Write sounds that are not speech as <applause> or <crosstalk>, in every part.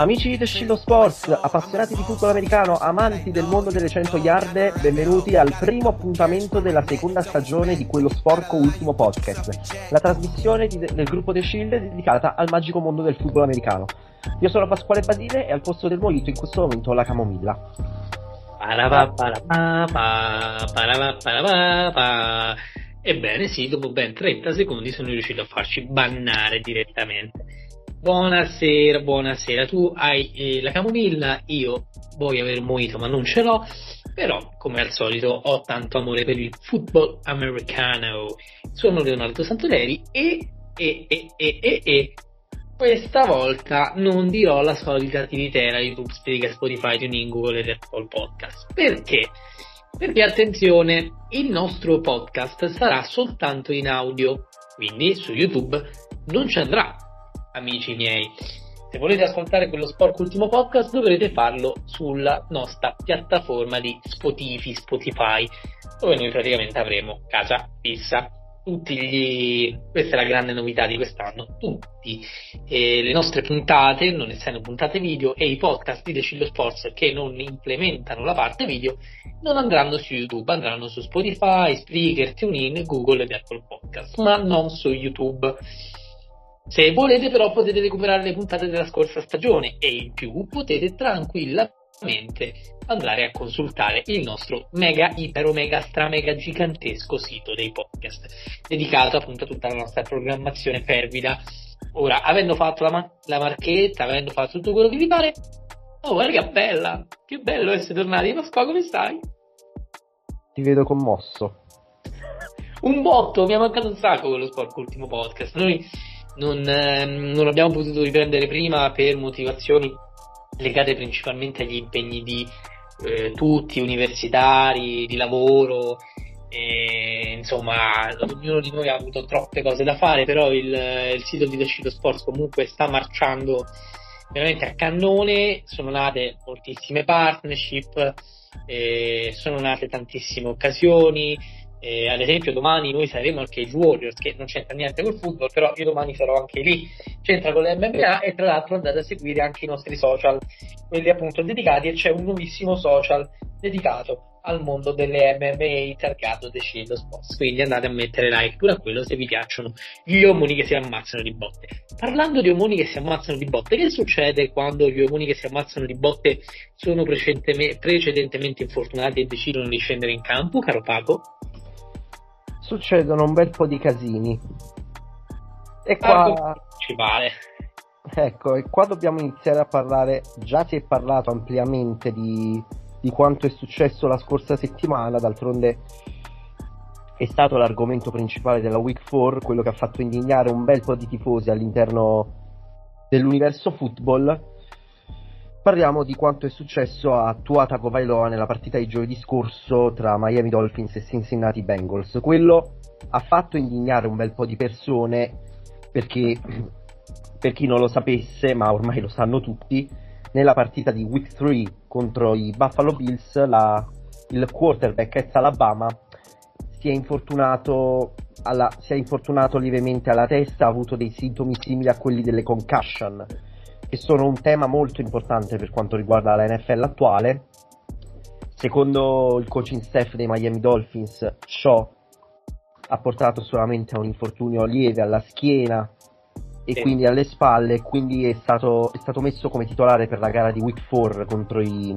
Amici di Scillo Sports, appassionati di football americano, amanti del mondo delle 100 yard, benvenuti al primo appuntamento della seconda stagione di quello sporco ultimo podcast, la trasmissione di- del gruppo The Shield dedicata al magico mondo del football americano. Io sono Pasquale Basile e al posto del molito in questo momento la camomilla. Ebbene sì, dopo ben 30 secondi sono riuscito a farci bannare direttamente. Buonasera, buonasera. Tu hai eh, la camomilla, io voglio avere il mojito ma non ce l'ho, però come al solito ho tanto amore per il football americano. Sono Leonardo Santoleri e, e, e, e, e, e questa volta non dirò la solita tiritera di YouTube, Spreaker, Spotify, TuneIn, Google ed Apple Podcast. Perché? Perché attenzione, il nostro podcast sarà soltanto in audio, quindi su YouTube non ci andrà, amici miei. Se volete ascoltare quello sporco ultimo podcast dovrete farlo sulla nostra piattaforma di Spotify, Spotify, dove noi praticamente avremo casa fissa. Gli questa è la grande novità di quest'anno tutti. Eh, le nostre puntate non essendo puntate video e i podcast di Decillo Sports che non implementano la parte video non andranno su YouTube andranno su Spotify, Spreaker, TuneIn, Google ed Apple Podcast ma non su YouTube se volete però potete recuperare le puntate della scorsa stagione e in più potete tranquillamente andare a consultare il nostro mega, iper, omega, stramega gigantesco sito dei podcast, dedicato appunto a tutta la nostra programmazione fervida. Ora, avendo fatto la, ma- la marchetta, avendo fatto tutto quello che vi pare, oh guarda che bella, che bello essere tornati. Pasqua, come stai? Ti vedo commosso. Un botto, mi ha mancato un sacco quello sporco ultimo podcast. Noi non, ehm, non abbiamo potuto riprendere prima per motivazioni legate principalmente agli impegni di eh, tutti, universitari, di lavoro, e, insomma, ognuno di noi ha avuto troppe cose da fare, però il, il sito di Decido Sports comunque sta marciando veramente a cannone, sono nate moltissime partnership, eh, sono nate tantissime occasioni, eh, ad esempio domani noi saremo al Cage Warriors che non c'entra niente col football però io domani sarò anche lì. C'entra con l'MMA e tra l'altro andate a seguire anche i nostri social quelli appunto dedicati e c'è un nuovissimo social dedicato al mondo delle MMA targato The Shield Sports. Quindi andate a mettere like pure a quello se vi piacciono gli omoni che si ammazzano di botte. Parlando di omoni che si ammazzano di botte che succede quando gli omoni che si ammazzano di botte sono precedentemente infortunati e decidono di scendere in campo caro Paco Succedono un bel po' di casini. E qua... ci vale. Ecco, e qua dobbiamo iniziare a parlare, già si è parlato ampiamente di, di quanto è successo la scorsa settimana, d'altronde è stato l'argomento principale della Week 4, quello che ha fatto indignare un bel po' di tifosi all'interno dell'universo football. Parliamo di quanto è successo a Tua Tagovailoa nella partita di giovedì scorso tra Miami Dolphins e Cincinnati Bengals. Quello ha fatto indignare un bel po' di persone perché, per chi non lo sapesse, ma ormai lo sanno tutti, nella partita di Week 3 contro i Buffalo Bills la, il quarterback ex Alabama si è infortunato alla, si è infortunato lievemente alla testa, ha avuto dei sintomi simili a quelli delle concussion che sono un tema molto importante per quanto riguarda la NFL attuale. Secondo il coaching staff dei Miami Dolphins, Shaw ha portato solamente a un infortunio lieve alla schiena e sì. quindi alle spalle, quindi è stato, è stato, messo come titolare per la gara di Week 4 contro i,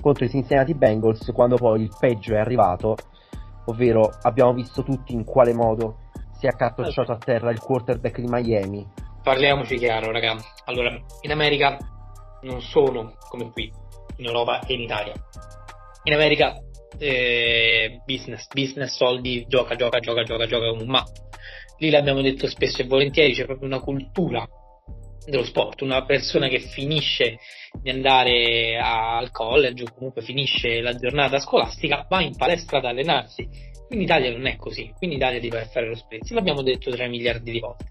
contro i Cincinnati Bengals, quando poi il peggio è arrivato, ovvero abbiamo visto tutti in quale modo si è accartocciato a terra il quarterback di Miami. Parliamoci chiaro, raga. Allora, in America non sono come qui, in Europa e in Italia. In America eh, business, business, soldi, gioca, gioca, gioca, gioca, gioca matto. Lì l'abbiamo detto spesso e volentieri, c'è proprio una cultura dello sport, una persona che finisce di andare al college o comunque finisce la giornata scolastica va in palestra ad allenarsi. Qui in Italia non è così, qui in Italia devi fare lo spezzi, l'abbiamo detto 3 miliardi di volte.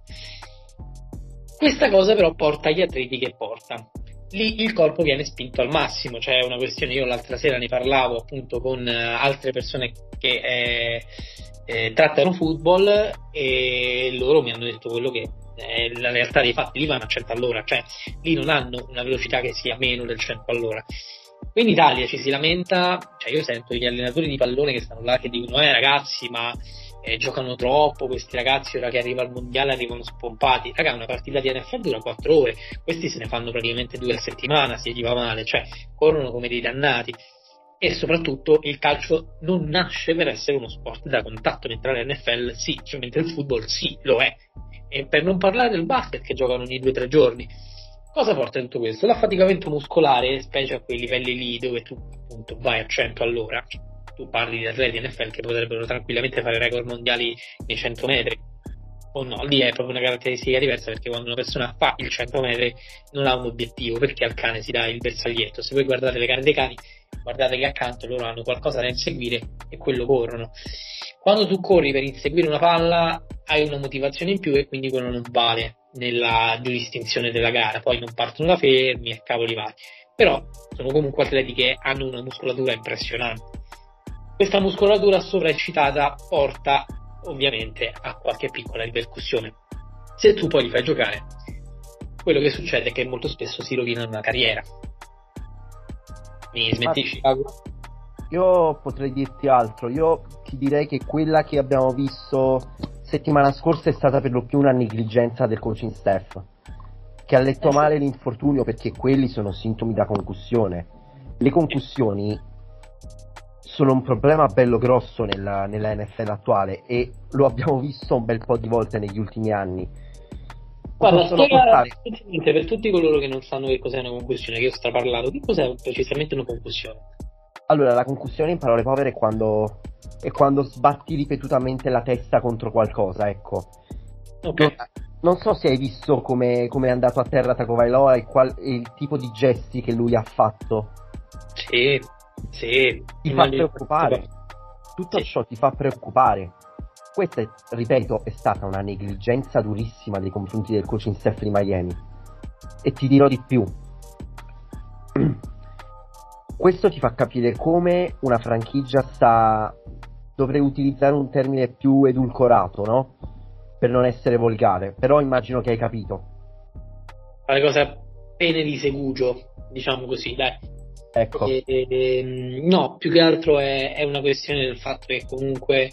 Questa cosa però porta agli atleti che porta. Lì il corpo viene spinto al massimo, cioè una questione, io l'altra sera ne parlavo appunto con eh, altre persone che eh, eh, trattano football e loro mi hanno detto quello che è la realtà dei fatti, lì vanno a 100 all'ora, cioè lì non hanno una velocità che sia meno del 100 all'ora. Qui in Italia ci si lamenta, cioè io sento gli allenatori di pallone che stanno là che dicono eh ragazzi ma eh, giocano troppo, questi ragazzi ora che arriva al mondiale arrivano spompati. Raga, una partita di NFL dura 4 ore, questi se ne fanno praticamente due a settimana, se gli va male, cioè corrono come dei dannati. E soprattutto il calcio non nasce per essere uno sport da contatto, mentre l'NFL sì, cioè mentre il football sì, lo è. E per non parlare del basket che giocano ogni 2-3 giorni. Cosa porta tutto questo? L'affaticamento muscolare, specie a quei livelli lì dove tu appunto vai a 100 all'ora, tu parli di atleti NFL che potrebbero tranquillamente fare record mondiali nei 100 metri. O no, lì è proprio una caratteristica diversa perché quando una persona fa il 100 metri non ha un obiettivo perché al cane si dà il bersaglietto. Se voi guardate le gare dei cani guardate che accanto loro hanno qualcosa da inseguire e quello corrono. Quando tu corri per inseguire una palla hai una motivazione in più e quindi quello non vale nella giurisdizione della gara. Poi non partono da fermi e cavoli vari. Però sono comunque atleti che hanno una muscolatura impressionante questa muscolatura sovraeccitata porta ovviamente a qualche piccola ripercussione. Se tu poi li fai giocare, quello che succede è che molto spesso si rovina una carriera. Mi smentisci? Io potrei dirti altro, io ti direi che quella che abbiamo visto settimana scorsa è stata per lo più una negligenza del coaching staff, che ha letto eh male l'infortunio perché quelli sono sintomi da concussione. Le concussioni sono un problema bello grosso nella, nella, NFL attuale e lo abbiamo visto un bel po' di volte negli ultimi anni. Guarda, spiega per tutti coloro che non sanno che cos'è una concussione, che io sto parlando, che cos'è precisamente una concussione? Allora, la concussione in parole povere è quando, è quando sbatti ripetutamente la testa contro qualcosa, ecco. Ok. Non, so se hai visto come è andato a terra Tagovailoa e, qual, e il tipo di gesti che lui ha fatto. Sì, sì, ti fa preoccupare. Tutto sì. ciò ti fa preoccupare. Questa, ripeto, è stata una negligenza durissima nei confronti del coaching staff di Miami. E ti dirò di più. <clears throat> Questo ti fa capire come una franchigia sta. Dovrei utilizzare un termine più edulcorato, no? Per non essere volgare, però immagino che hai capito. Fare cose pene di segugio, diciamo così, dai. Ecco. E, e, no, più che altro è, è, una questione del fatto che comunque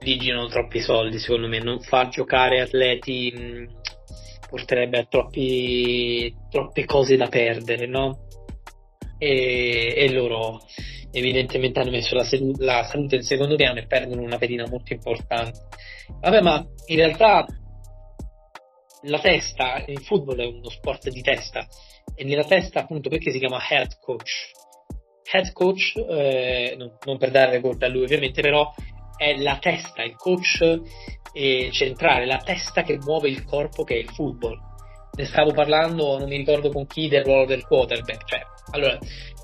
lì troppi soldi, secondo me. Non far giocare atleti mh, porterebbe a troppi, troppe cose da perdere, no? E, e loro evidentemente hanno messo la, selu- la salute in secondo piano e perdono una pedina molto importante. Vabbè, ma in realtà la testa, il football è uno sport di testa e nella testa appunto perché si chiama head coach. Head coach, eh, non, non, per dare colpa a lui ovviamente, però è la testa, il coach centrale, la testa che muove il corpo che è il football. Ne stavo parlando, non mi ricordo con chi, del ruolo del quarterback. Cioè, allora,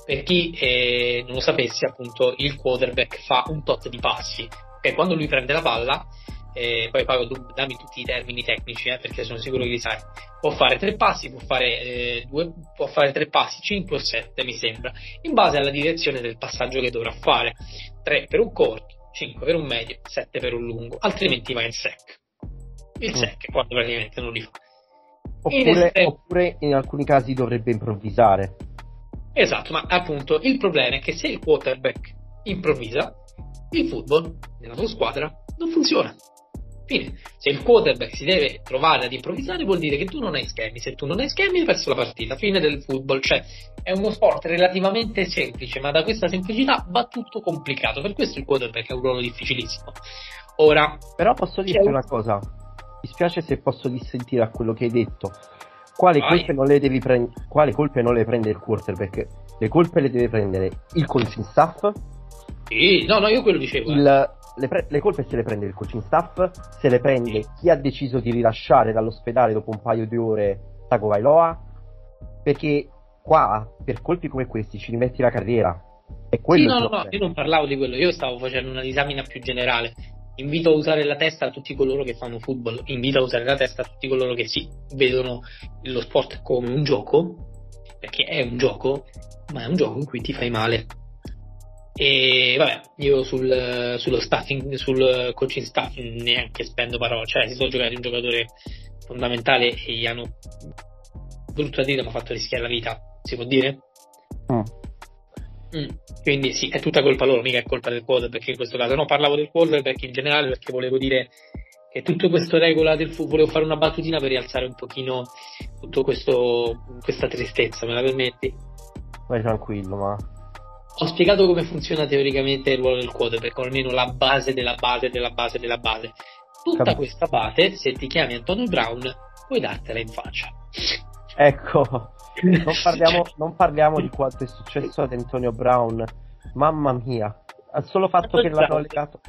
per chi eh, non lo sapesse, appunto, il quarterback fa un tot di passi. Che quando lui prende la palla, eh, poi pago, dammi tutti i termini tecnici eh, perché sono sicuro che li sai. Può fare tre passi, può fare, eh, due, può fare tre passi, 5 o 7 mi sembra, in base alla direzione del passaggio che dovrà fare. 3 per un corto, 5 per un medio, 7 per un lungo, altrimenti va in sec. Il mm. sec quando praticamente non li fa. Oppure, In estremo- oppure in alcuni casi dovrebbe improvvisare. Esatto, ma appunto il problema è che se il quarterback improvvisa, il football nella tua squadra non funziona. Fine. Se il quarterback si deve trovare ad improvvisare vuol dire che tu non hai schemi, se tu non hai schemi hai perso la partita, fine del football, cioè è uno sport relativamente semplice, ma da questa semplicità va tutto complicato, per questo il quarterback è un ruolo difficilissimo. Ora, Però posso dirti un- una cosa, mi spiace se posso dissentire a quello che hai detto. Quale Vai. colpe, non le devi prend- quale colpe non le prende il quarterback? Le colpe le deve prendere il coaching staff, sì, no, no, io quello dicevo. eh. Le, pre- le colpe se le prende il coaching staff, se le prende chi ha deciso di rilasciare dall'ospedale dopo un paio di ore Tagovailoa, perché qua per colpi come questi ci rimetti la carriera. È quello Sì, no, no, no, io non parlavo di quello, io stavo facendo una disamina più generale. Invito a usare la testa a tutti coloro che fanno football, invito a usare la testa a tutti coloro che sì, vedono lo sport come un gioco, perché è un gioco, ma è un gioco in cui ti fai male. E vabbè, io sul, sullo staffing, sul coaching staff neanche spendo parole, cioè si sono giocati un giocatore fondamentale e gli hanno brutto a dire mi ha fatto rischiare la vita, si può dire? Mm. Mm, Quindi sì, è tutta colpa loro, mica è colpa del quarterback in questo caso. No, parlavo del quarterback in generale perché volevo dire che tutto questo regola del football, volevo fare una battutina per rialzare un pochino tutto questo, questa tristezza, me la permetti? Vai tranquillo, ma Ho spiegato come funziona teoricamente il ruolo del quarterback, o almeno la base della base della base della base. Tutta Cap- questa base, se ti chiami Antonio Brown, puoi dartela in faccia. Ecco, <laughs> non parliamo, non parliamo di quanto è successo ad Antonio Brown. Mamma mia, al solo fatto che l'hanno legato,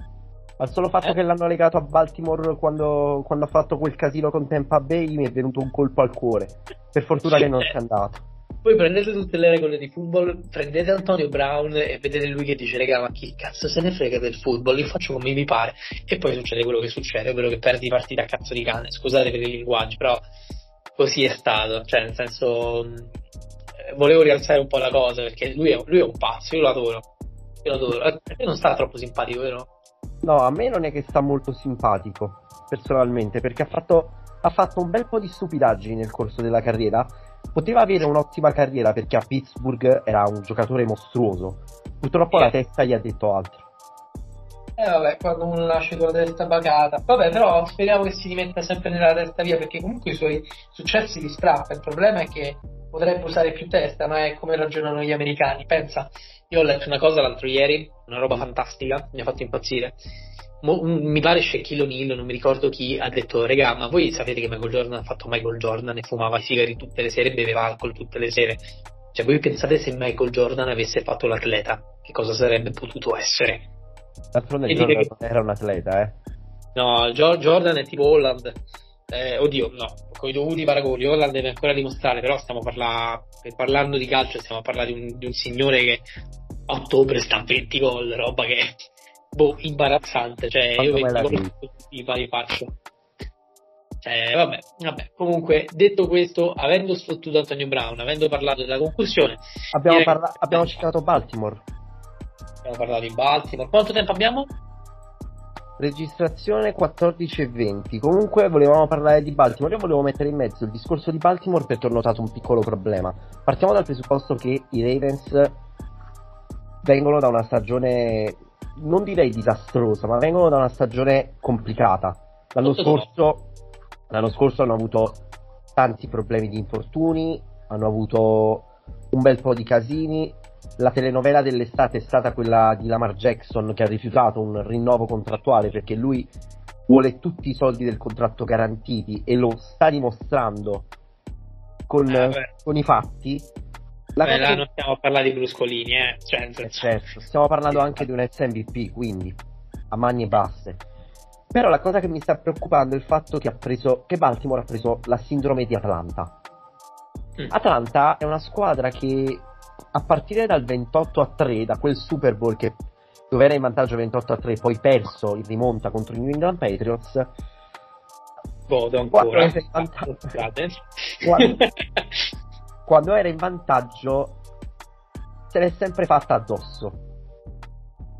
al solo fatto Eh? che l'hanno legato a Baltimore quando, quando ha fatto quel casino con Tampa Bay mi è venuto un colpo al cuore. Per fortuna che non Eh. c'è andato. Voi prendete tutte le regole di football, prendete Antonio Brown e vedete lui che dice raga ma chi cazzo se ne frega del football, io faccio come mi pare. E poi succede quello che succede, ovvero che perdi partita a cazzo di cane, scusate per il linguaggio, però così è stato, cioè nel senso volevo rialzare un po' la cosa perché lui è, lui è un pazzo, io lo adoro, io lo adoro, a te non sta troppo simpatico, vero? No, a me non è che sta molto simpatico, personalmente, perché ha fatto, ha fatto un bel po' di stupidaggini nel corso della carriera. Poteva avere un'ottima carriera perché a Pittsburgh era un giocatore mostruoso. Purtroppo la testa gli ha detto altro. Eh vabbè, quando uno nasce con la testa bacata. Vabbè, però speriamo che si rimetta sempre nella testa via, perché comunque i suoi successi li strappa. Il problema è che potrebbe usare più testa, ma è come ragionano gli americani. Pensa, io ho letto una cosa l'altro ieri, una roba fantastica, mi ha fatto impazzire. Mi pare Shaquille O'Neal, non mi ricordo chi, ha detto, regà, ma voi sapete che Michael Jordan ha fatto Michael Jordan e fumava sigari tutte le sere e beveva alcol tutte le sere? Cioè, voi pensate se Michael Jordan avesse fatto l'atleta, che cosa sarebbe potuto essere? D'altronde E Jordan che- era un atleta, eh. No, Gio- Jordan è tipo Holland. Eh, oddio, no, con i dovuti paragoni. Holland deve ancora dimostrare, però stiamo parla- parlando di calcio, stiamo a parlare di un, di un signore che a ottobre sta a 20 gol, roba che boh, imbarazzante. Cioè, Quanto io me 20 la gol devi? li fa- li faccio. Cioè, vabbè, vabbè. Comunque, detto questo, avendo sfottuto Antonio Brown, avendo parlato della concussione, Abbiamo, parla- abbiamo citato Baltimore. abbiamo parlato di Baltimore. Quanto tempo abbiamo? Registrazione 14 e 20. Comunque volevamo parlare di Baltimore. Io volevo mettere in mezzo il discorso di Baltimore perché ho notato un piccolo problema. Partiamo dal presupposto che i Ravens vengono da una stagione, non direi disastrosa, ma vengono da una stagione complicata. L'anno scorso, l'anno scorso hanno avuto tanti problemi di infortuni, hanno avuto un bel po' di casini. La telenovela dell'estate è stata quella di Lamar Jackson che ha rifiutato un rinnovo contrattuale perché lui vuole tutti i soldi del contratto garantiti e lo sta dimostrando con, Eh, con i fatti. La Beh, cosa... là non stiamo a parlare di bruscolini, eh. Cioè, eh, certo, stiamo parlando anche di un SMVP, quindi a mani basse. Però la cosa che mi sta preoccupando è il fatto che, preso, che Baltimore ha preso la sindrome di Atlanta. Mm. Atlanta è una squadra che a partire dal 28 a 3, da quel Super Bowl che dove era in vantaggio 28 a 3, poi perso in rimonta contro i New England Patriots. Vodo ancora. 4, <laughs> Quando- era in vantaggio se l'è sempre fatta addosso.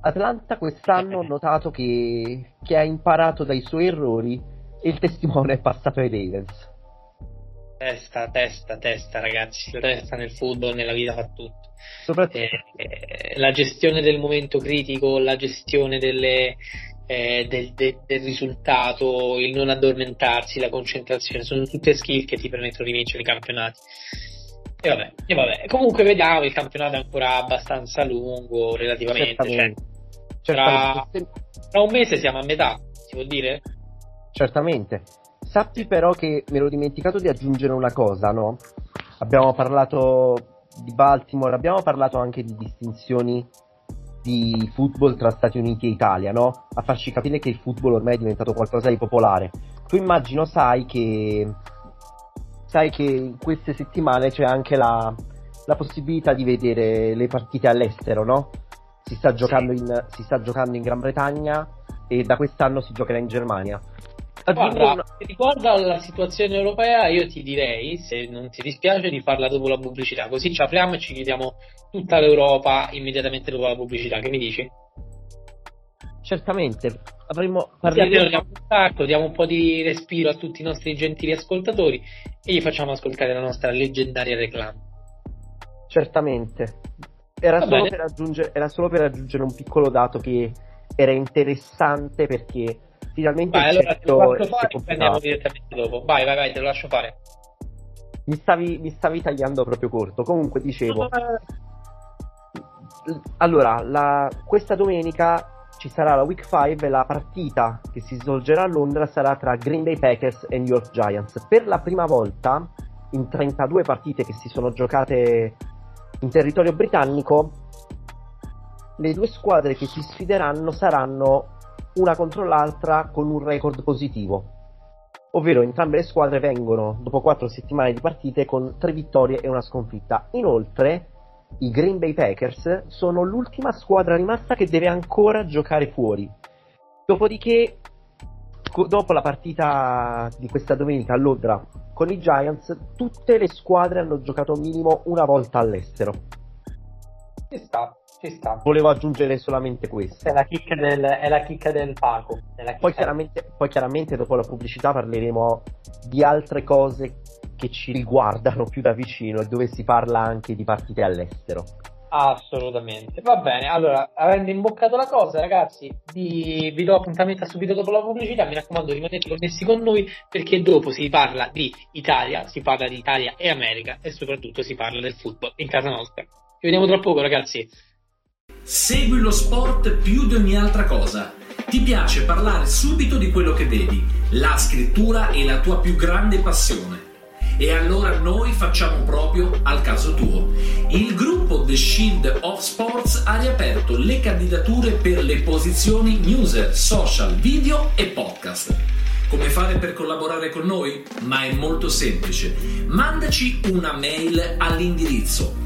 Atlanta quest'anno ho <laughs> notato che, che ha imparato dai suoi errori e il testimone è passato ai Ravens. testa, testa, testa, ragazzi. La testa nel football, nella vita fa tutto. Soprattutto Eh, eh, la gestione del momento critico, la gestione delle, eh, del, de- del risultato, il non addormentarsi, la concentrazione, sono tutte skill che ti permettono di vincere i campionati. E vabbè, e vabbè. Comunque vediamo, il campionato è ancora abbastanza lungo relativamente. Cioè, certamente. tra, Certamente. tra un mese siamo a metà, si può dire? Certamente. Sappi però che mi ero dimenticato di aggiungere una cosa, no? Abbiamo parlato di Baltimore, abbiamo parlato anche di distinzioni di football tra Stati Uniti e Italia, no? A farci capire che il football ormai è diventato qualcosa di popolare. Tu immagino sai che sai che in queste settimane c'è anche la, la possibilità di vedere le partite all'estero, no? Si sta giocando in, si sta giocando in Gran Bretagna e da quest'anno si giocherà in Germania. Guarda, una- riguardo alla situazione europea, io ti direi, se non ti dispiace, di farla dopo la pubblicità, così ci apriamo e ci chiediamo tutta l'Europa immediatamente dopo la pubblicità. Che mi dici? Certamente, almeno parleremo, diamo un stacco, diamo un po' di respiro a tutti i nostri gentili ascoltatori e gli facciamo ascoltare la nostra leggendaria reclama. certamente. Era solo, bene. per aggiungere, era solo per aggiungere un piccolo dato che era interessante perché finalmente Vai, il allora te lo è fare e completato. direttamente dopo. Vai, vai, vai, te lo lascio fare. Mi stavi, mi stavi tagliando proprio corto. Comunque dicevo, allora, la- questa domenica ci sarà la Week 5 e la partita che si svolgerà a Londra sarà tra Green Bay Packers e New York Giants. Per la prima volta in 32 partite che si sono giocate in territorio britannico, le due squadre che si sfideranno saranno una contro l'altra con un record positivo. Ovvero entrambe le squadre vengono dopo 4 settimane di partite con 3 vittorie e una sconfitta. Inoltre, i Green Bay Packers sono l'ultima squadra rimasta che deve ancora giocare fuori. Dopodiché, dopo la partita di questa domenica a Londra con i Giants, tutte le squadre hanno giocato minimo una volta all'estero. Ci sta, ci sta. Volevo aggiungere solamente questo. È la chicca del, è la chicca del Paco. Chicca Poi chiaramente, poi chiaramente dopo la pubblicità parleremo di altre cose che ci riguardano più da vicino e dove si parla anche di partite all'estero. Assolutamente. Va bene, allora, avendo imboccato la cosa, ragazzi, vi, vi do appuntamento subito dopo la pubblicità. Mi raccomando, rimanete connessi con noi perché dopo si parla di Italia, si parla di Italia e America e soprattutto si parla del football in casa nostra. Ci vediamo tra poco, ragazzi. Segui lo sport più di ogni altra cosa. Ti piace parlare subito di quello che vedi. La scrittura è la tua più grande passione. E allora noi facciamo proprio al caso tuo. Il gruppo The Shield of Sports ha riaperto le candidature per le posizioni newser, social, video e podcast. Come fare per collaborare con noi? Ma è molto semplice. Mandaci una mail all'indirizzo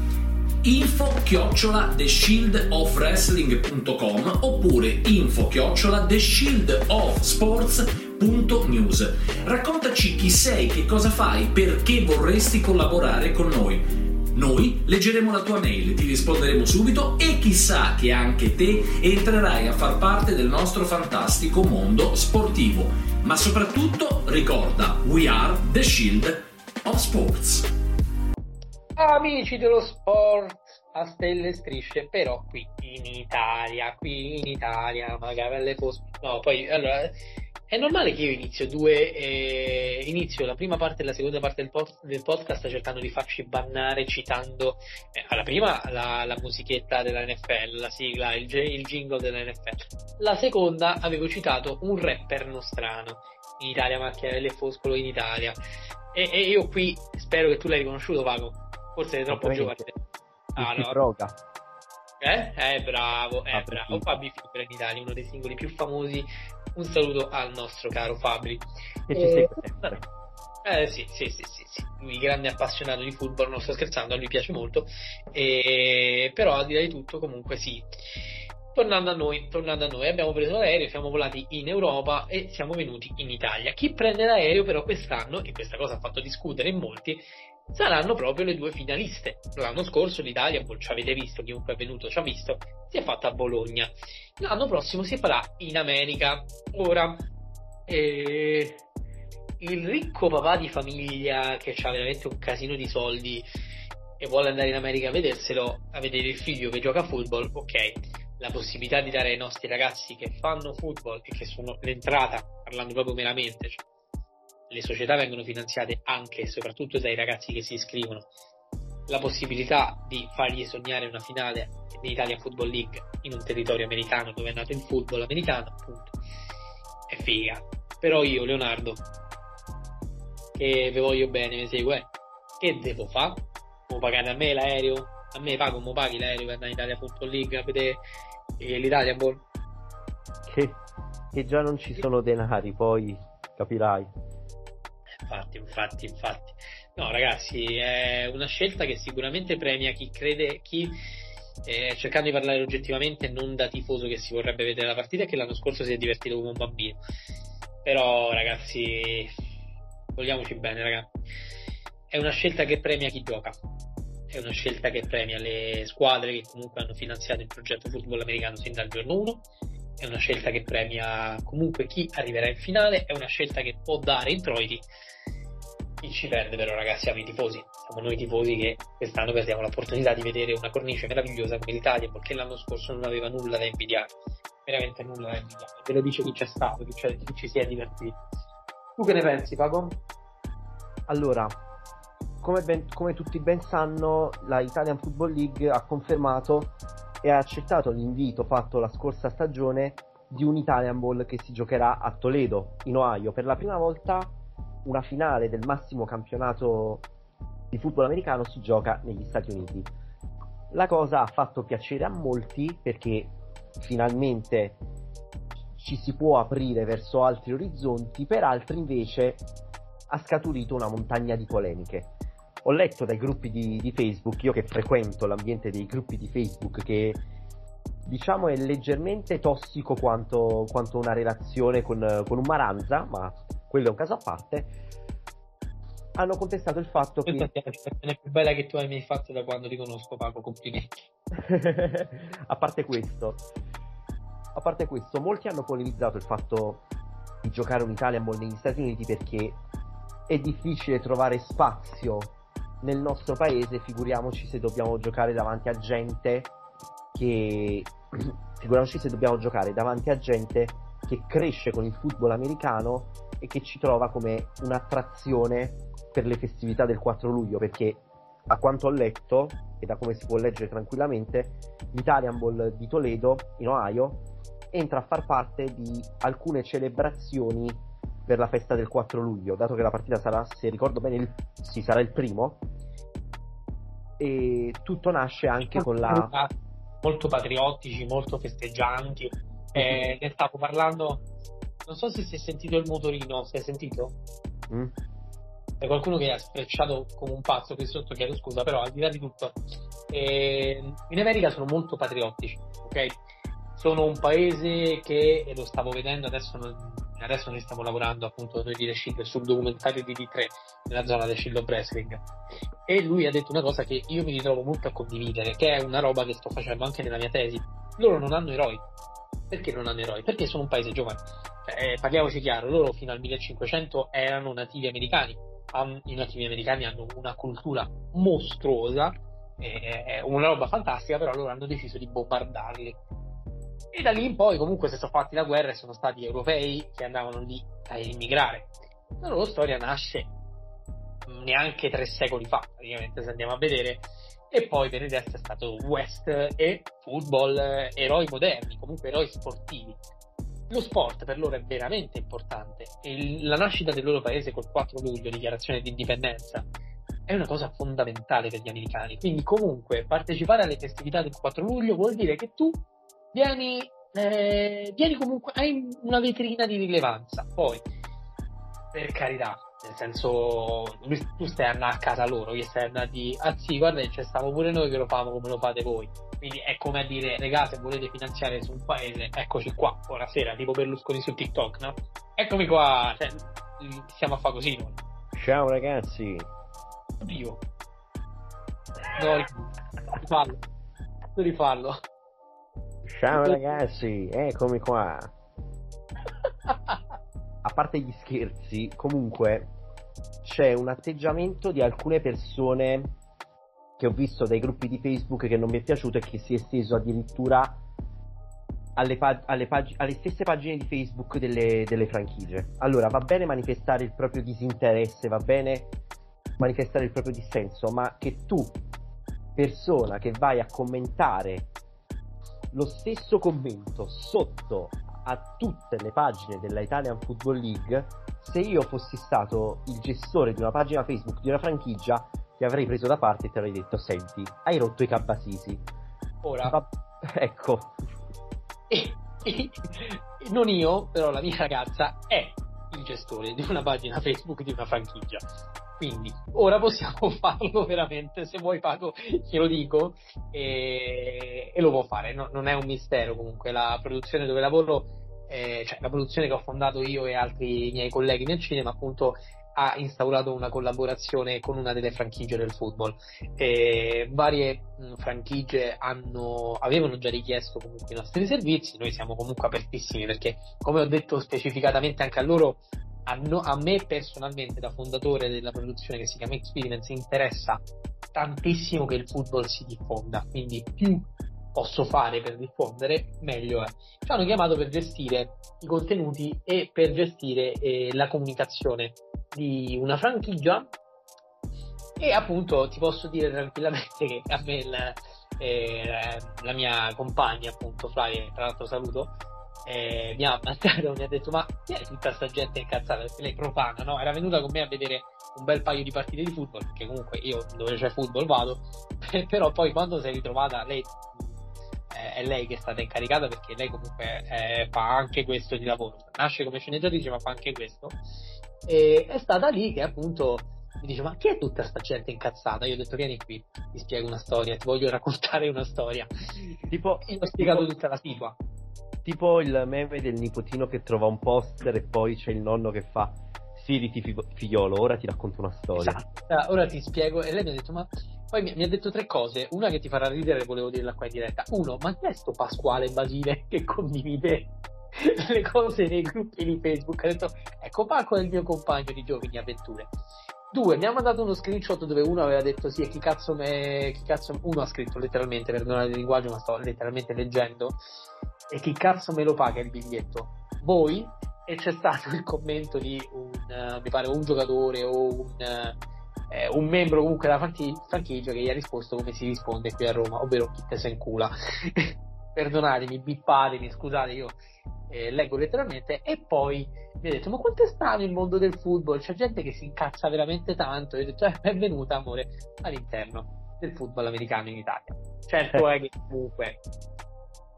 info chiocciola theshieldofwrestling.com oppure info chiocciola theshieldofsports.news raccontaci chi sei, che cosa fai, perché vorresti collaborare con noi noi leggeremo la tua mail, ti risponderemo subito e chissà che anche te entrerai a far parte del nostro fantastico mondo sportivo. Ma soprattutto ricorda, we are the shield of sports. Amici dello sport a stelle e strisce, però qui in Italia, qui in Italia, magari alle cose. No, poi allora è normale che io inizio due, eh, inizio la prima parte e la seconda parte del, pod- del podcast cercando di farci bannare citando eh, alla prima la, la musichetta della NFL, la sigla, il, il jingle della NFL. La seconda avevo citato un rapper nostrano in Italia, Macchiavelli e Foscolo in Italia. E, e io qui spero che tu l'hai riconosciuto, Vago. Forse è troppo giovane. Ah, no. Roga. Eh? Eh, bravo, eh, Ah, bravo. Fabri Fibra in Italia, uno dei singoli più famosi. Un saluto al nostro caro Fabri. Che ci Eh, segue sempre. Eh sì, sì, sì, sì, sì. Lui grande appassionato di football, non sto scherzando, a lui piace molto. E... Però al di là di tutto, comunque sì. Tornando a noi, tornando a noi, abbiamo preso l'aereo, siamo volati in Europa e siamo venuti in Italia. Chi prende l'aereo però quest'anno, e questa cosa ha fatto discutere in molti, saranno proprio le due finaliste. L'anno scorso l'Italia, ci avete visto, chiunque è venuto ci ha visto, si è fatta a Bologna. L'anno prossimo si farà in America. Ora, eh, il ricco papà di famiglia che ha veramente un casino di soldi e vuole andare in America a vederselo, a vedere il figlio che gioca a football, ok, la possibilità di dare ai nostri ragazzi che fanno football e che sono l'entrata, parlando proprio meramente, cioè, le società vengono finanziate anche e soprattutto dai ragazzi che si iscrivono, la possibilità di fargli sognare una finale in Italia Football League in un territorio americano dove è nato il football americano, appunto, è figa. Però io, Leonardo, che vi voglio bene, mi segue, che devo fare? Devo pagare a me l'aereo? A me pago, mo paghi l'aereo per andare in Italia Football League a vedere eh, l'Italia Ball? Che, che già non ci sono denari, poi capirai. Infatti, infatti, infatti. No, ragazzi, è una scelta che sicuramente premia chi crede, chi eh, cercando di parlare oggettivamente, non da tifoso che si vorrebbe vedere la partita che l'anno scorso si è divertito come un bambino. Però, ragazzi, vogliamoci bene, ragazzi. È una scelta che premia chi gioca. È una scelta che premia le squadre che comunque hanno finanziato il progetto football americano sin dal giorno 1. È una scelta che premia comunque chi arriverà in finale. È una scelta che può dare introiti chi ci perde però ragazzi siamo i tifosi, siamo noi tifosi che quest'anno perdiamo l'opportunità di vedere una cornice meravigliosa come l'Italia perché l'anno scorso non aveva nulla da invidiare, veramente nulla da invidiare, ve lo dice chi c'è stato, chi, c'è, chi ci si è divertito. Tu che ne pensi Paco? Allora, come, ben, come tutti ben sanno, la Italian Football League ha confermato e ha accettato l'invito fatto la scorsa stagione di un Italian Ball che si giocherà a Toledo, in Ohio, per la prima volta una finale del massimo campionato di football americano si gioca negli Stati Uniti. La cosa ha fatto piacere a molti perché finalmente ci si può aprire verso altri orizzonti, per altri invece ha scaturito una montagna di polemiche. Ho letto dai gruppi di, di Facebook, io che frequento l'ambiente dei gruppi di Facebook, che diciamo è leggermente tossico quanto, quanto una relazione con, con un Maranza, ma quello è un caso a parte, hanno contestato il fatto che... Questa è la presentazione più bella che tu hai mai fatto da quando ti conosco, Paco, complimenti. <laughs> a parte questo, a parte questo, molti hanno polemizzato il fatto di giocare un Italian Ball negli Stati Uniti perché è difficile trovare spazio nel nostro paese, figuriamoci se dobbiamo giocare davanti a gente che <clears throat> figuriamoci se dobbiamo giocare davanti a gente che cresce con il football americano e che ci trova come un'attrazione per le festività del 4 luglio perché a quanto ho letto e da come si può leggere tranquillamente l'Italian Ball di Toledo in Ohio entra a far parte di alcune celebrazioni per la festa del 4 luglio dato che la partita sarà se ricordo bene il, sì, sarà il primo e tutto nasce anche con la molto patriottici molto festeggianti eh, ne stavo parlando non so se si è sentito il motorino, si è sentito? Mm. C'è qualcuno che ha sprecciato come un pazzo qui sotto, chiedo scusa, però al di là di tutto, eh, in America sono molto patriottici, ok? Sono un paese che, e lo stavo vedendo adesso, adesso noi stiamo lavorando appunto noi di The sul documentario di D3 nella zona del Shield of Wrestling e lui ha detto una cosa che io mi ritrovo molto a condividere, che è una roba che sto facendo anche nella mia tesi. Loro non hanno eroi. Perché non hanno eroi? Perché sono un paese giovane eh, parliamoci chiaro, loro fino al 1500 erano nativi americani, I nativi americani hanno una cultura mostruosa, eh, una roba fantastica, però loro hanno deciso di bombardarli. E da lì in poi comunque si sono fatti la guerra e sono stati europei che andavano lì a immigrare. La loro storia nasce neanche tre secoli fa, praticamente, se andiamo a vedere, e poi resto è stato West e football, eroi moderni, comunque eroi sportivi lo sport per loro è veramente importante e la nascita del loro paese col 4 luglio, dichiarazione di indipendenza, è una cosa fondamentale per gli americani. Quindi comunque partecipare alle festività del 4 luglio vuol dire che tu vieni, eh, vieni comunque, hai una vetrina di rilevanza. Poi, per carità, nel senso, tu stai andando a casa loro, che stai andando a dire, ah sì, guarda, c'è stiamo pure noi che lo famo come lo fate voi. Quindi è come a dire, regà, se volete finanziare su un paese, eccoci qua, buonasera, tipo Berlusconi su TikTok, no? Eccomi qua, cioè, stiamo a fare così noi. Ciao ragazzi. Oddio. No, rifallo. Rifallo. Ciao ragazzi, eccomi qua. <laughs> a parte gli scherzi, comunque c'è un atteggiamento di alcune persone che ho visto dai gruppi di Facebook che non mi è piaciuto e che si è esteso addirittura alle, pag- alle, pag- alle stesse pagine di Facebook delle, delle franchigie. Allora, va bene manifestare il proprio disinteresse, va bene manifestare il proprio dissenso, ma che tu, persona che vai a commentare lo stesso commento sotto a tutte le pagine della Italian Football League, se io fossi stato il gestore di una pagina Facebook di una franchigia, ti avrei preso da parte e ti avrei detto: Senti, hai rotto i cabasisi. Ora, Va- <laughs> ecco, non io, però la mia ragazza è il gestore di una pagina Facebook di una franchigia. Quindi ora possiamo <laughs> farlo veramente, se vuoi Paco glielo dico e, e lo può fare, No- non è un mistero comunque, la produzione dove lavoro, eh, cioè la produzione che ho fondato io e altri miei colleghi nel cinema appunto ha instaurato una collaborazione con una delle franchigie del football. E varie mh, franchigie hanno, avevano già richiesto comunque i nostri servizi, noi siamo comunque apertissimi perché, come ho detto specificatamente anche a loro, a, no- a me personalmente, da fondatore della produzione che si chiama Experience, interessa tantissimo che il football si diffonda, quindi più posso fare per diffondere, meglio è. Ci hanno chiamato per gestire i contenuti e per gestire eh, la comunicazione di una franchigia e appunto ti posso dire tranquillamente che a me il- eh, la mia compagna appunto Flavia, tra l'altro saluto, eh, mi ha mandato, mi ha detto ma chi è tutta sta gente incazzata perché lei è profana, no? Era venuta con me a vedere un bel paio di partite di football perché comunque io dove c'è football vado <laughs> però poi quando si è ritrovata lei eh, è lei che è stata incaricata perché lei comunque eh, fa anche questo di lavoro. Nasce come sceneggiatrice ma fa anche questo. E è stata lì che appunto mi dice ma chi è tutta sta gente incazzata? Io ho detto vieni qui ti spiego una storia ti voglio raccontare una storia. Tipo, e ho spiegato tipo- tutta la situa tipo il meme del nipotino che trova un poster e poi c'è il nonno che fa Siriti figo- figliolo, ora ti racconto una storia. Esatto. Ora ti spiego. E lei mi ha detto: Ma poi mi, mi ha detto tre cose. Una che ti farà ridere, volevo dirla qua in diretta. Uno, ma chi è sto Pasquale Basile <laughs> che condivide <laughs> le cose nei gruppi di Facebook? Ha detto: Ecco, Paco è il mio compagno di giovani avventure. Due, mi ha mandato uno screenshot dove uno aveva detto sì, e chi cazzo me. Chi cazzo... Uno ha scritto letteralmente, perdonate il linguaggio, ma sto letteralmente leggendo. E chi cazzo me lo paga il biglietto? Voi? E c'è stato il commento di un, eh, mi pare, un giocatore o un, eh, un membro comunque della franchi- franchigia che gli ha risposto come si risponde qui a Roma, ovvero chi te se incula. <laughs> Perdonatemi, bippatemi, scusate, io eh, leggo letteralmente. E poi mi ha detto: Ma quanto è strano il mondo del football? C'è gente che si incazza veramente tanto. E ho detto: eh, benvenuta, amore, all'interno del football americano in Italia. Certo è che comunque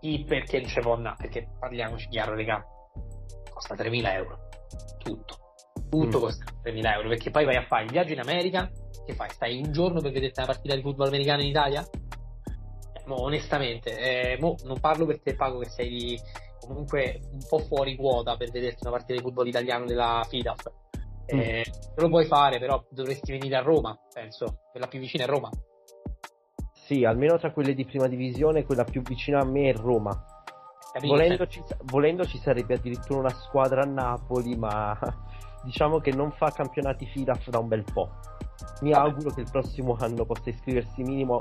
i perché può andare, perché parliamoci chiaro, raga, costa 3.000 euro. Tutto. Tutto Mm. costa 3.000 euro, perché poi vai a fare il viaggio in America, che fai? Stai un giorno per vedere una partita di football americano in Italia? Eh, mo, onestamente, eh, mo, non parlo per te Pago che sei comunque un po' fuori quota per vederti una partita di football italiano della FIDAF. Eh, Lo puoi fare, però dovresti venire a Roma, penso. Quella più vicina è Roma. Sì, almeno tra quelle di prima divisione, quella più vicina a me è Roma. Volendo ci, volendo ci sarebbe addirittura una squadra a Napoli, ma <laughs> diciamo che non fa campionati FIDAF da un bel po'. Mi Vabbè. auguro che il prossimo anno possa iscriversi minimo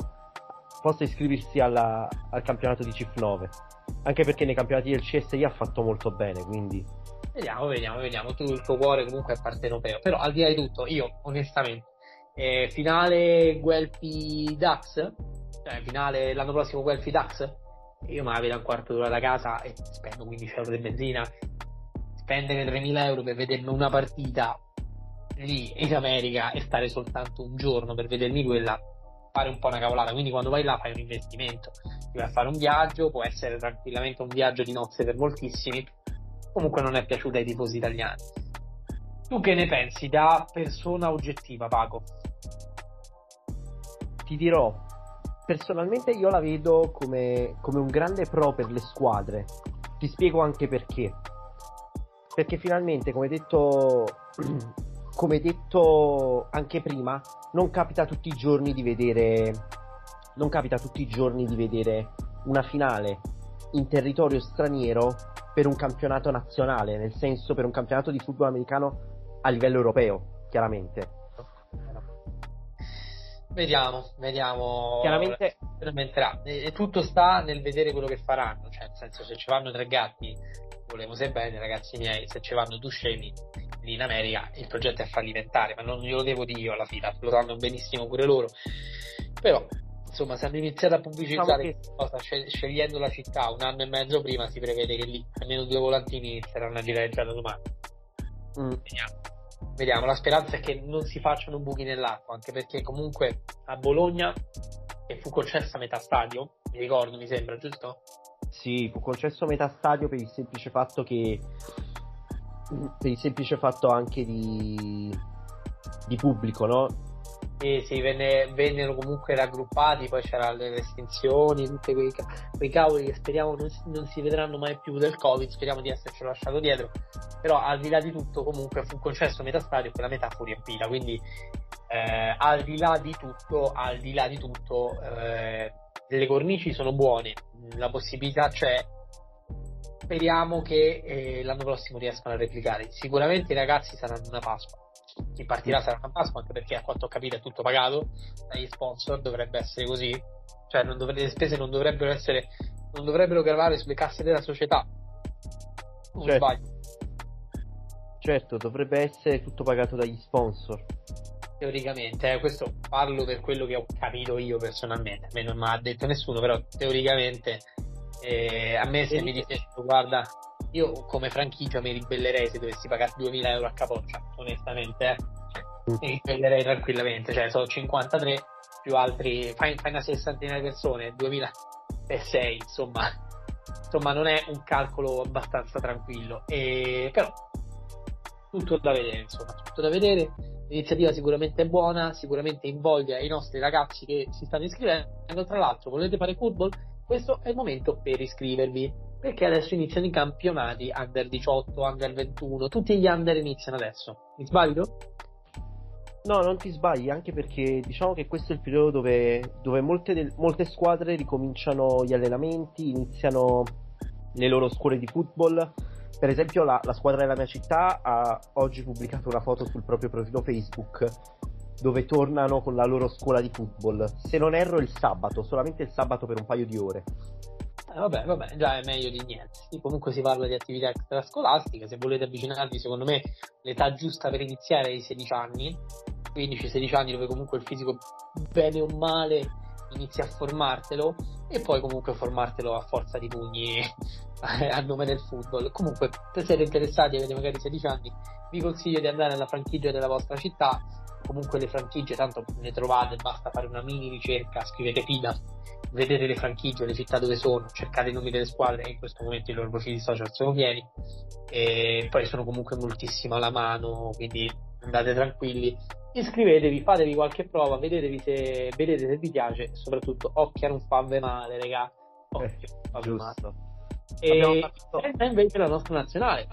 possa iscriversi alla- al campionato di CIF 9. Anche perché nei campionati del CSI ha fatto molto bene, quindi Vediamo, vediamo, vediamo. Tu il tuo cuore comunque è partenopeo. Però al di là di tutto, io onestamente, eh, finale Guelfi Dax, cioè finale l'anno prossimo Guelfi Dax, io me la vedo a un quarto d'ora da casa e spendo 15 euro di benzina. Spendere 3.000 euro per vedermi una partita lì in America e stare soltanto un giorno per vedermi quella, fare un po' una cavolata. Quindi quando vai là fai un investimento. Ti vai a fare un viaggio, può essere tranquillamente un viaggio di nozze per moltissimi comunque non è piaciuta ai tifosi italiani. Tu che ne pensi da persona oggettiva, Paco? ti dirò, personalmente io la vedo come, come un grande pro per le squadre. Ti spiego anche perché. Perché finalmente, come detto, <clears throat> come detto anche prima, non capita tutti i giorni di vedere, non capita tutti i giorni di vedere una finale in territorio straniero per un campionato nazionale, nel senso per un campionato di football americano a livello europeo, chiaramente. Vediamo, vediamo. Chiaramente sperimenterà. E tutto sta nel vedere quello che faranno, cioè nel senso se ci vanno tre gatti, volevo se bene, ragazzi miei, se ci vanno due scemi lì in America il progetto è fallimentare, ma non glielo devo dire io alla fine, lo sanno benissimo pure loro. Però insomma, se hanno iniziato a pubblicizzare diciamo questa cosa scegliendo la città un anno e mezzo prima, si prevede che lì almeno due volantini inizieranno a girare già da domani. Mm. Vediamo. Vediamo, la speranza è che non si facciano buchi nell'acqua, anche perché comunque a Bologna che fu concessa metà stadio, mi ricordo, mi sembra, giusto? Sì, fu concesso metà stadio per il semplice fatto che per il semplice fatto anche di di pubblico, no? Sì, sì, venne, vennero comunque raggruppati, poi c'erano le restrizioni, tutti quei, quei cavoli che speriamo non, non, si vedranno mai più del Covid, speriamo di esserci lasciato dietro, però al di là di tutto comunque fu concesso metà stadio e quella metà fu riempita, quindi eh, al di là di tutto, al di là di tutto, eh, le cornici sono buone, la possibilità c'è, speriamo che eh, l'anno prossimo riescano a replicare, sicuramente i ragazzi saranno una Pasqua chi partirà sarà una Pasqua anche perché a quanto ho capito è tutto pagato dagli sponsor dovrebbe essere così. Cioè dovrebbe, le spese non dovrebbero essere non dovrebbero gravare sulle casse della società. Non certo. sbaglio? Certo dovrebbe essere tutto pagato dagli sponsor. Teoricamente eh, questo parlo per quello che ho capito io personalmente. A me non mi ha detto nessuno però teoricamente eh, a me se mi dicessero guarda io come franchigia mi ribellerei se dovessi pagare 2000 euro a capoccia, onestamente, eh. Mi ribellerei tranquillamente, cioè sono 53 più altri, fai, fai una sessantina di persone, 2000 per 6, insomma, insomma non è un calcolo abbastanza tranquillo, e, però tutto da vedere, insomma, tutto da vedere. L'iniziativa sicuramente è buona, sicuramente invoglia i nostri ragazzi che si stanno iscrivendo. Tra l'altro, volete fare football? Questo è il momento per iscrivervi perché adesso iniziano i campionati under 18, under 21, tutti gli under iniziano adesso. Mi sbaglio? No, non ti sbagli, anche perché diciamo che questo è il periodo dove, dove molte, del, molte squadre ricominciano gli allenamenti, iniziano le loro scuole di football. Per esempio la, la squadra della mia città ha oggi pubblicato una foto sul proprio profilo Facebook dove tornano con la loro scuola di football. Se non erro il sabato, solamente il sabato per un paio di ore. Eh, vabbè, vabbè, già è meglio di niente. Sì, comunque si parla di attività extrascolastiche, se volete avvicinarvi, secondo me l'età giusta per iniziare è i 16 anni, 15-16 anni dove comunque il fisico bene o male inizi a formartelo e poi comunque formartelo a forza di pugni <laughs> a nome del football. Comunque, se siete interessati e avete magari 16 anni, vi consiglio di andare alla franchigia della vostra città. Comunque le franchigie tanto ne trovate, basta fare una mini ricerca, scrivete FIDA vedete le franchigie, le città dove sono, cercate i nomi delle squadre e in questo momento i loro profili social sono pieni e poi sono comunque moltissimo alla mano, quindi andate tranquilli. Iscrivetevi, fatevi qualche prova, vedetevi se, vedete se vi piace e soprattutto occhio a non farvi male, raga. Occhio, eh, giusto. E fatto... invece la nostra nazionale.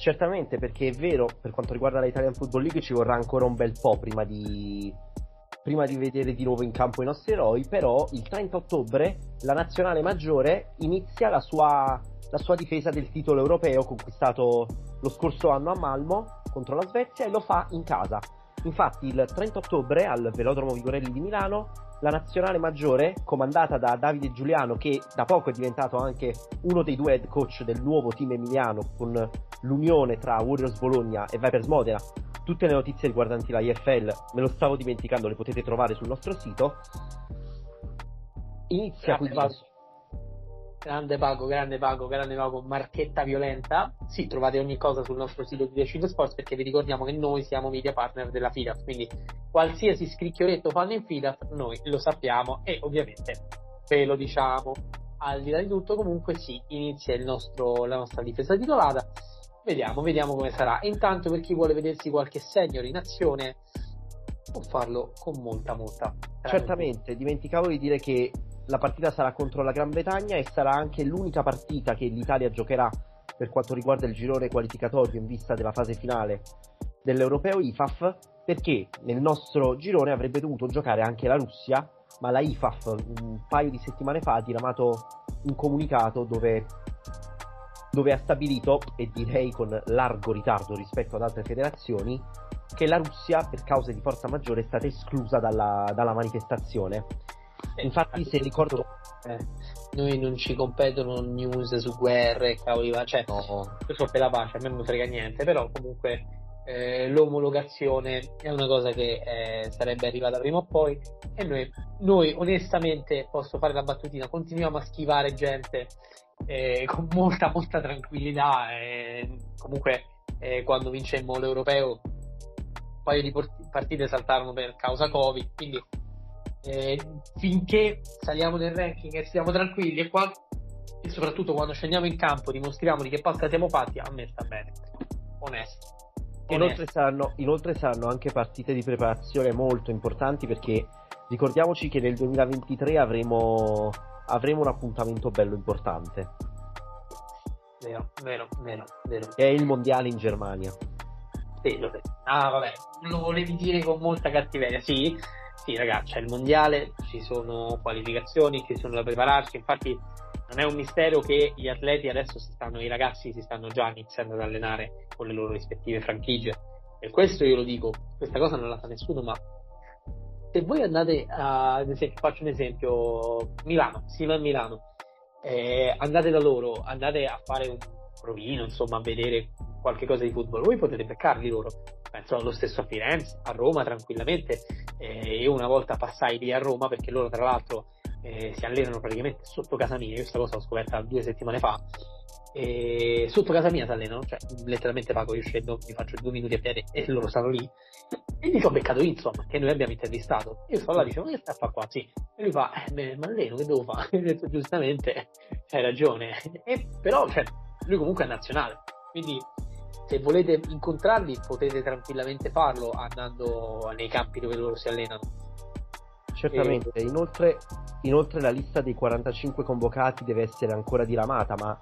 Certamente, perché è vero, per quanto riguarda la Italian Football League ci vorrà ancora un bel po' prima di prima di vedere di nuovo in campo i nostri eroi, però il 30 ottobre la nazionale maggiore inizia la sua, la sua difesa del titolo europeo conquistato lo scorso anno a Malmo contro la Svezia e lo fa in casa. Infatti il 30 ottobre al Velodromo Vigorelli di Milano la nazionale maggiore, comandata da Davide Giuliano, che da poco è diventato anche uno dei due head coach del nuovo team emiliano con l'unione tra Warriors Bologna e Vipers Modena, tutte le notizie riguardanti la IFL, me lo stavo dimenticando, le potete trovare sul nostro sito. Inizia grande quindi. Grande pago, grande pago, grande pago, marchetta violenta. Sì, trovate ogni cosa sul nostro sito di Decide Sports perché vi ricordiamo che noi siamo media partner della FIDAF, quindi qualsiasi scricchioletto fanno in FIDAF noi lo sappiamo e ovviamente ve lo diciamo. Al di là di tutto, comunque sì, inizia nostro, la nostra difesa titolata Vediamo, vediamo come sarà. Intanto per chi vuole vedersi qualche senior in azione può farlo con molta molta. Certamente, dimenticavo di dire che la partita sarà contro la Gran Bretagna e sarà anche l'unica partita che l'Italia giocherà per quanto riguarda il girone qualificatorio in vista della fase finale dell'Europeo IFAF perché nel nostro girone avrebbe dovuto giocare anche la Russia ma la IFAF un paio di settimane fa ha diramato un comunicato dove dove ha stabilito, e direi con largo ritardo rispetto ad altre federazioni, che la Russia, per cause di forza maggiore, è stata esclusa dalla, dalla manifestazione. Eh, Infatti, se ricordo. Eh, noi non ci competono news su guerre, cavoli, va, cioè, No, io so per la pace, a me non frega niente, però comunque eh, l'omologazione è una cosa che eh, sarebbe arrivata prima o poi e noi, noi onestamente, posso fare la battutina, continuiamo a schivare gente eh, con molta molta tranquillità e comunque eh, quando vincemmo l'europeo un paio di partite saltarono per causa Covid, quindi eh, finché saliamo nel ranking e stiamo tranquilli e, qua, e soprattutto quando scendiamo in campo dimostriamo di che pasta siamo fatti, a me sta bene, onesto. Inoltre saranno, inoltre saranno anche partite di preparazione molto importanti perché ricordiamoci che nel 2023 avremo, avremo un appuntamento bello importante, Vero, vero, vero, vero. che è il mondiale in Germania. Sì, lo. Ah, vabbè, lo volevi dire con molta cattiveria. Sì, sì, ragazzi, c'è il mondiale, ci sono qualificazioni, ci sono da prepararsi. Infatti, non è un mistero che gli atleti adesso si stanno, i ragazzi si stanno già iniziando ad allenare con le loro rispettive franchigie. E questo io lo dico, questa cosa non la sa nessuno, ma se voi andate a, ad esempio, faccio un esempio, Milano, si va a Milano, eh, andate da loro, andate a fare un provino, insomma, a vedere qualche cosa di football, voi potete beccarli loro. Penso allo stesso a Firenze, a Roma tranquillamente. Eh, io una volta passai lì a Roma perché loro tra l'altro eh, si allenano praticamente sotto casa mia, questa cosa l'ho scoperta due settimane fa. E sotto casa mia si allenano, cioè letteralmente pago, io scendo, mi faccio due minuti a piedi e loro stanno lì. E li ho beccato insomma, che noi abbiamo intervistato. Io sto là e dicevo, ma che sta a fare qua? Sì. E lui fa, eh, ma alleno, che devo fare? E <laughs> ho detto, giustamente, hai ragione. E, però, cioè, lui comunque è nazionale. Quindi, se volete incontrarli, potete tranquillamente farlo andando nei campi dove loro si allenano. Certamente, inoltre, inoltre la lista dei 45 convocati deve essere ancora diramata, ma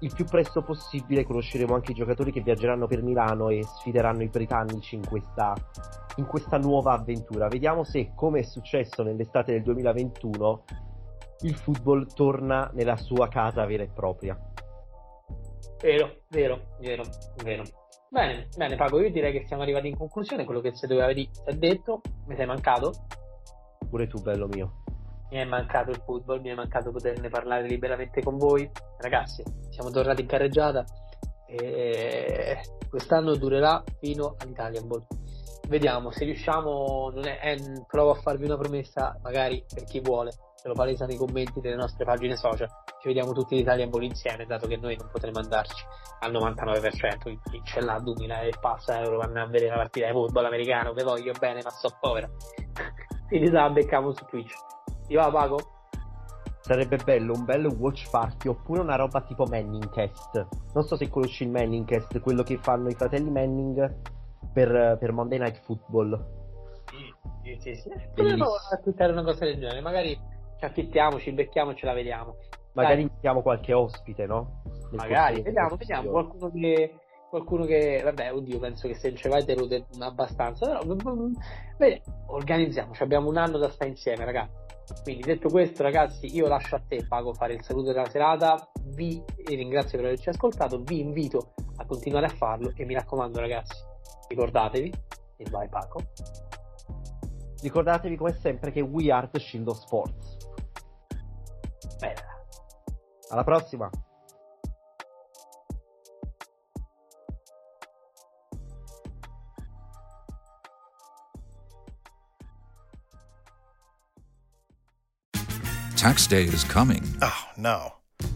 il più presto possibile conosceremo anche i giocatori che viaggeranno per Milano e sfideranno i britannici in questa, in questa nuova avventura. Vediamo se, come è successo nell'estate del 2021, il football torna nella sua casa vera e propria. Vero, vero, vero, vero. Bene, bene, Pago, io direi che siamo arrivati in conclusione. Quello che si doveva dire si è detto. Mi sei mancato? Pure tu, bello mio. Mi è mancato il football, mi è mancato poterne parlare liberamente con voi. Ragazzi, siamo tornati in carreggiata e quest'anno durerà fino all'Italian Ball. Vediamo se riusciamo. Non è, è- provo a farvi una promessa, magari per chi vuole, se lo palesa nei commenti delle nostre pagine social. Ci vediamo tutti l'Italian Ball insieme, dato che noi non potremo andarci al 99%. Chi ce l'ha 2000 e passa euro vanno a vedere la partita di football americano. Vi voglio bene, ma so povera. <laughs> Quindi la beccamo su Twitch. Ti va, Pago? Sarebbe bello un bello watch party oppure una roba tipo Manning Cast. Non so se conosci il Manning Cast, quello che fanno i fratelli Manning per, per Monday Night Football. Sì, sì, sì. Potremmo affittare una cosa del genere. Magari ci affittiamo, ci becchiamo e ce la vediamo. Magari invitiamo qualche ospite, no? Nel Magari, vediamo, vediamo. Qualcuno che, qualcuno che, vabbè, oddio, penso che se ce vai delude abbastanza. Però, mm, bene, organizziamoci. Abbiamo un anno da stare insieme, ragazzi. Quindi, detto questo, ragazzi, io lascio a te, Pago, fare il saluto della serata. Vi ringrazio per averci ascoltato. Vi invito a continuare a farlo. E mi raccomando, ragazzi, ricordatevi. E vai, Paco. Ricordatevi come sempre che We Are the Shield of Sports. Bella. Alla prossima! Tax day is coming. Oh, no.